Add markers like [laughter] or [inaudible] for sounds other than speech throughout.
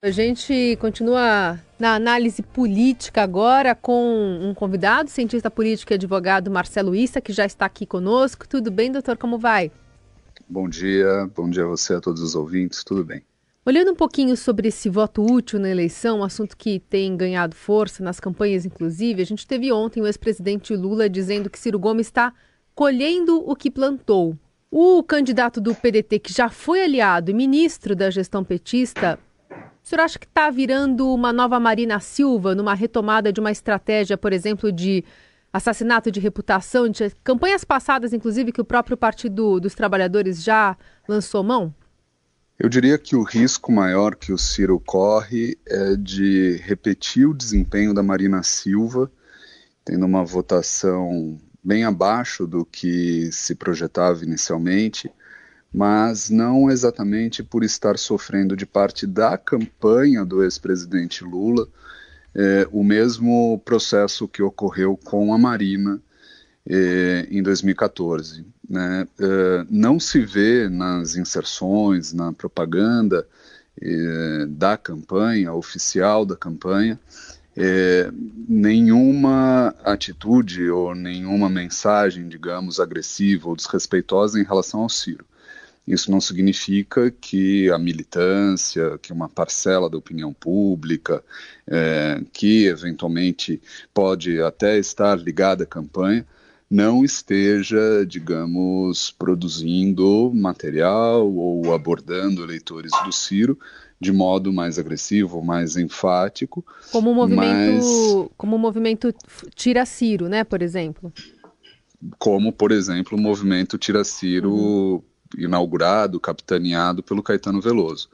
A gente continua na análise política agora com um convidado, cientista político e advogado Marcelo Issa, que já está aqui conosco. Tudo bem, doutor? Como vai? Bom dia, bom dia a você, a todos os ouvintes, tudo bem. Olhando um pouquinho sobre esse voto útil na eleição, um assunto que tem ganhado força nas campanhas, inclusive, a gente teve ontem o ex-presidente Lula dizendo que Ciro Gomes está colhendo o que plantou. O candidato do PDT, que já foi aliado e ministro da gestão petista, o senhor acha que está virando uma nova Marina Silva numa retomada de uma estratégia, por exemplo, de assassinato de reputação, de campanhas passadas, inclusive, que o próprio Partido dos Trabalhadores já lançou mão? Eu diria que o risco maior que o Ciro corre é de repetir o desempenho da Marina Silva, tendo uma votação bem abaixo do que se projetava inicialmente, mas não exatamente por estar sofrendo de parte da campanha do ex-presidente Lula é, o mesmo processo que ocorreu com a Marina é, em 2014. Né? É, não se vê nas inserções, na propaganda da campanha, oficial da campanha, é, nenhuma atitude ou nenhuma mensagem, digamos, agressiva ou desrespeitosa em relação ao Ciro. Isso não significa que a militância, que uma parcela da opinião pública, é, que eventualmente pode até estar ligada à campanha, não esteja, digamos, produzindo material ou abordando eleitores do Ciro de modo mais agressivo, mais enfático. Como o movimento, mas... como o movimento Tira Ciro, né, por exemplo? Como, por exemplo, o movimento Tira Ciro uhum inaugurado, capitaneado pelo Caetano Veloso.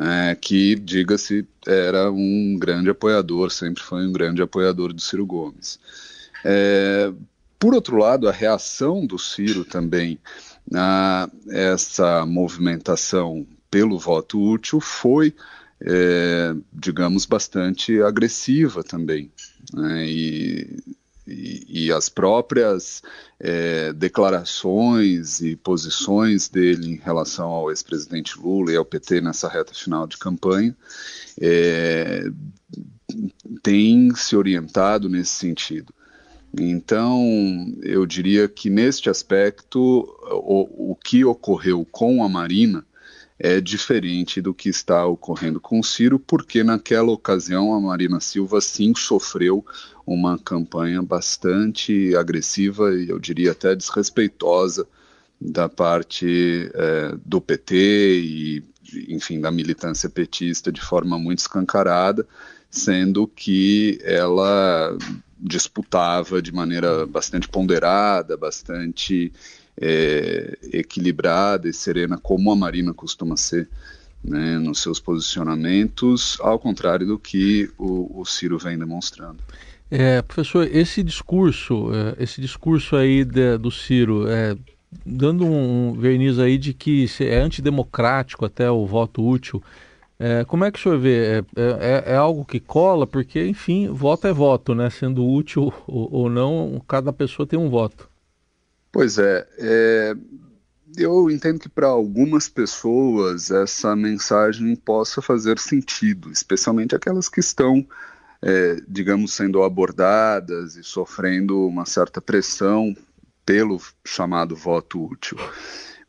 É, que, diga-se, era um grande apoiador, sempre foi um grande apoiador do Ciro Gomes. É, por outro lado, a reação do Ciro também a essa movimentação pelo voto útil foi, é, digamos, bastante agressiva também. Né, e e, as próprias é, declarações e posições dele em relação ao ex-presidente Lula e ao PT nessa reta final de campanha é, têm se orientado nesse sentido. Então, eu diria que neste aspecto, o, o que ocorreu com a Marina é diferente do que está ocorrendo com Ciro, porque naquela ocasião a Marina Silva sim sofreu uma campanha bastante agressiva e eu diria até desrespeitosa da parte é, do PT e, enfim, da militância petista de forma muito escancarada, sendo que ela disputava de maneira bastante ponderada, bastante é, equilibrada e serena, como a Marina costuma ser né, nos seus posicionamentos, ao contrário do que o, o Ciro vem demonstrando. É, professor, esse discurso, é, esse discurso aí de, do Ciro, é, dando um verniz aí de que é antidemocrático até o voto útil, é, como é que o senhor vê? É, é, é, algo que cola? Porque, enfim, voto é voto, né? Sendo útil [laughs] ou, ou não, cada pessoa tem um voto. Pois é, é eu entendo que para algumas pessoas essa mensagem possa fazer sentido, especialmente aquelas que estão, é, digamos, sendo abordadas e sofrendo uma certa pressão pelo chamado voto útil.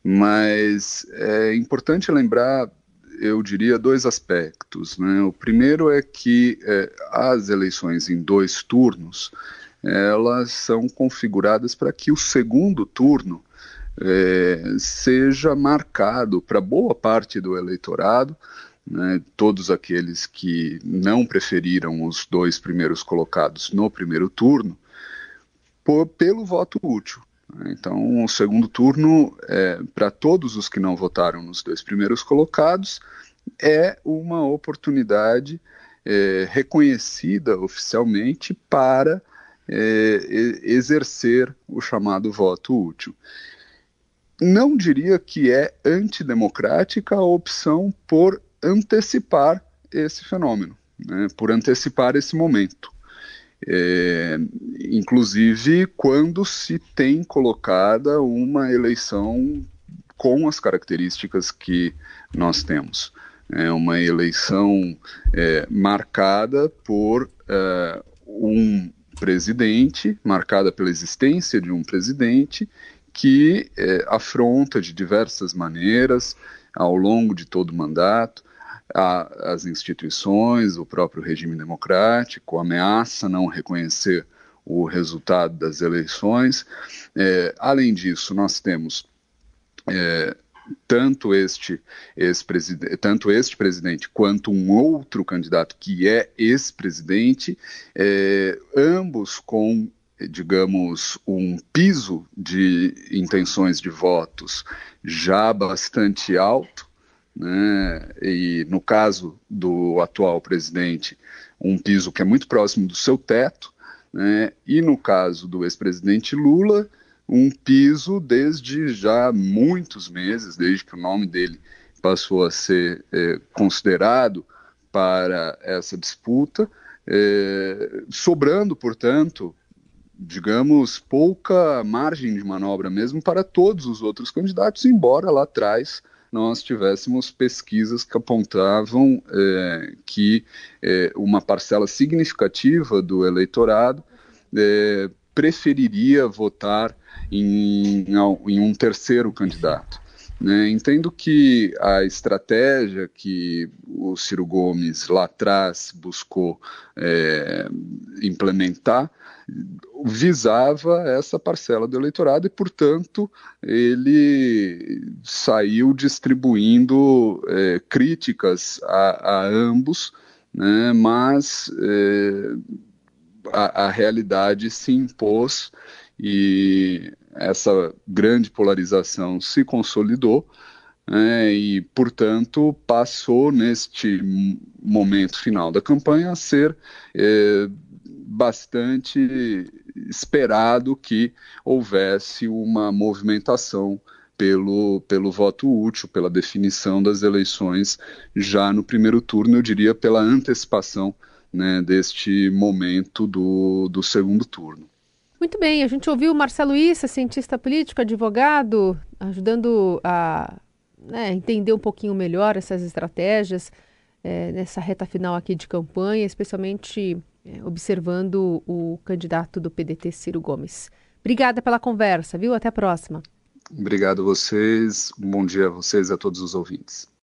Mas é importante lembrar, eu diria, dois aspectos. Né? O primeiro é que é, as eleições em dois turnos elas são configuradas para que o segundo turno é, seja marcado para boa parte do eleitorado, né, todos aqueles que não preferiram os dois primeiros colocados no primeiro turno, por, pelo voto útil. Né. Então, o segundo turno, é, para todos os que não votaram nos dois primeiros colocados, é uma oportunidade é, reconhecida oficialmente para é, exercer o chamado voto útil. Não diria que é antidemocrática a opção por antecipar esse fenômeno, né, por antecipar esse momento. É, inclusive quando se tem colocada uma eleição com as características que nós temos. É uma eleição é, marcada por uh, um presidente, marcada pela existência de um presidente que é, afronta de diversas maneiras, ao longo de todo o mandato, a, as instituições, o próprio regime democrático, ameaça não reconhecer o resultado das eleições. É, além disso, nós temos é, tanto este tanto este presidente quanto um outro candidato que é ex-presidente, é, ambos com digamos um piso de intenções de votos já bastante alto, né? E no caso do atual presidente, um piso que é muito próximo do seu teto, né? E no caso do ex-presidente Lula, um piso desde já muitos meses, desde que o nome dele passou a ser é, considerado para essa disputa, é, sobrando, portanto, digamos, pouca margem de manobra mesmo para todos os outros candidatos, embora lá atrás nós tivéssemos pesquisas que apontavam é, que é, uma parcela significativa do eleitorado é, preferiria votar em, em um terceiro candidato. Né? Entendo que a estratégia que o Ciro Gomes lá atrás buscou é, implementar visava essa parcela do eleitorado e, portanto, ele saiu distribuindo é, críticas a, a ambos, né? mas é, a, a realidade se impôs e essa grande polarização se consolidou né, e, portanto, passou neste momento final da campanha a ser é, bastante esperado que houvesse uma movimentação pelo, pelo voto útil, pela definição das eleições já no primeiro turno, eu diria pela antecipação né, deste momento do, do segundo turno. Muito bem, a gente ouviu o Marcelo Issa, cientista político, advogado, ajudando a né, entender um pouquinho melhor essas estratégias é, nessa reta final aqui de campanha, especialmente é, observando o candidato do PDT, Ciro Gomes. Obrigada pela conversa, viu? Até a próxima. Obrigado a vocês, um bom dia a vocês e a todos os ouvintes.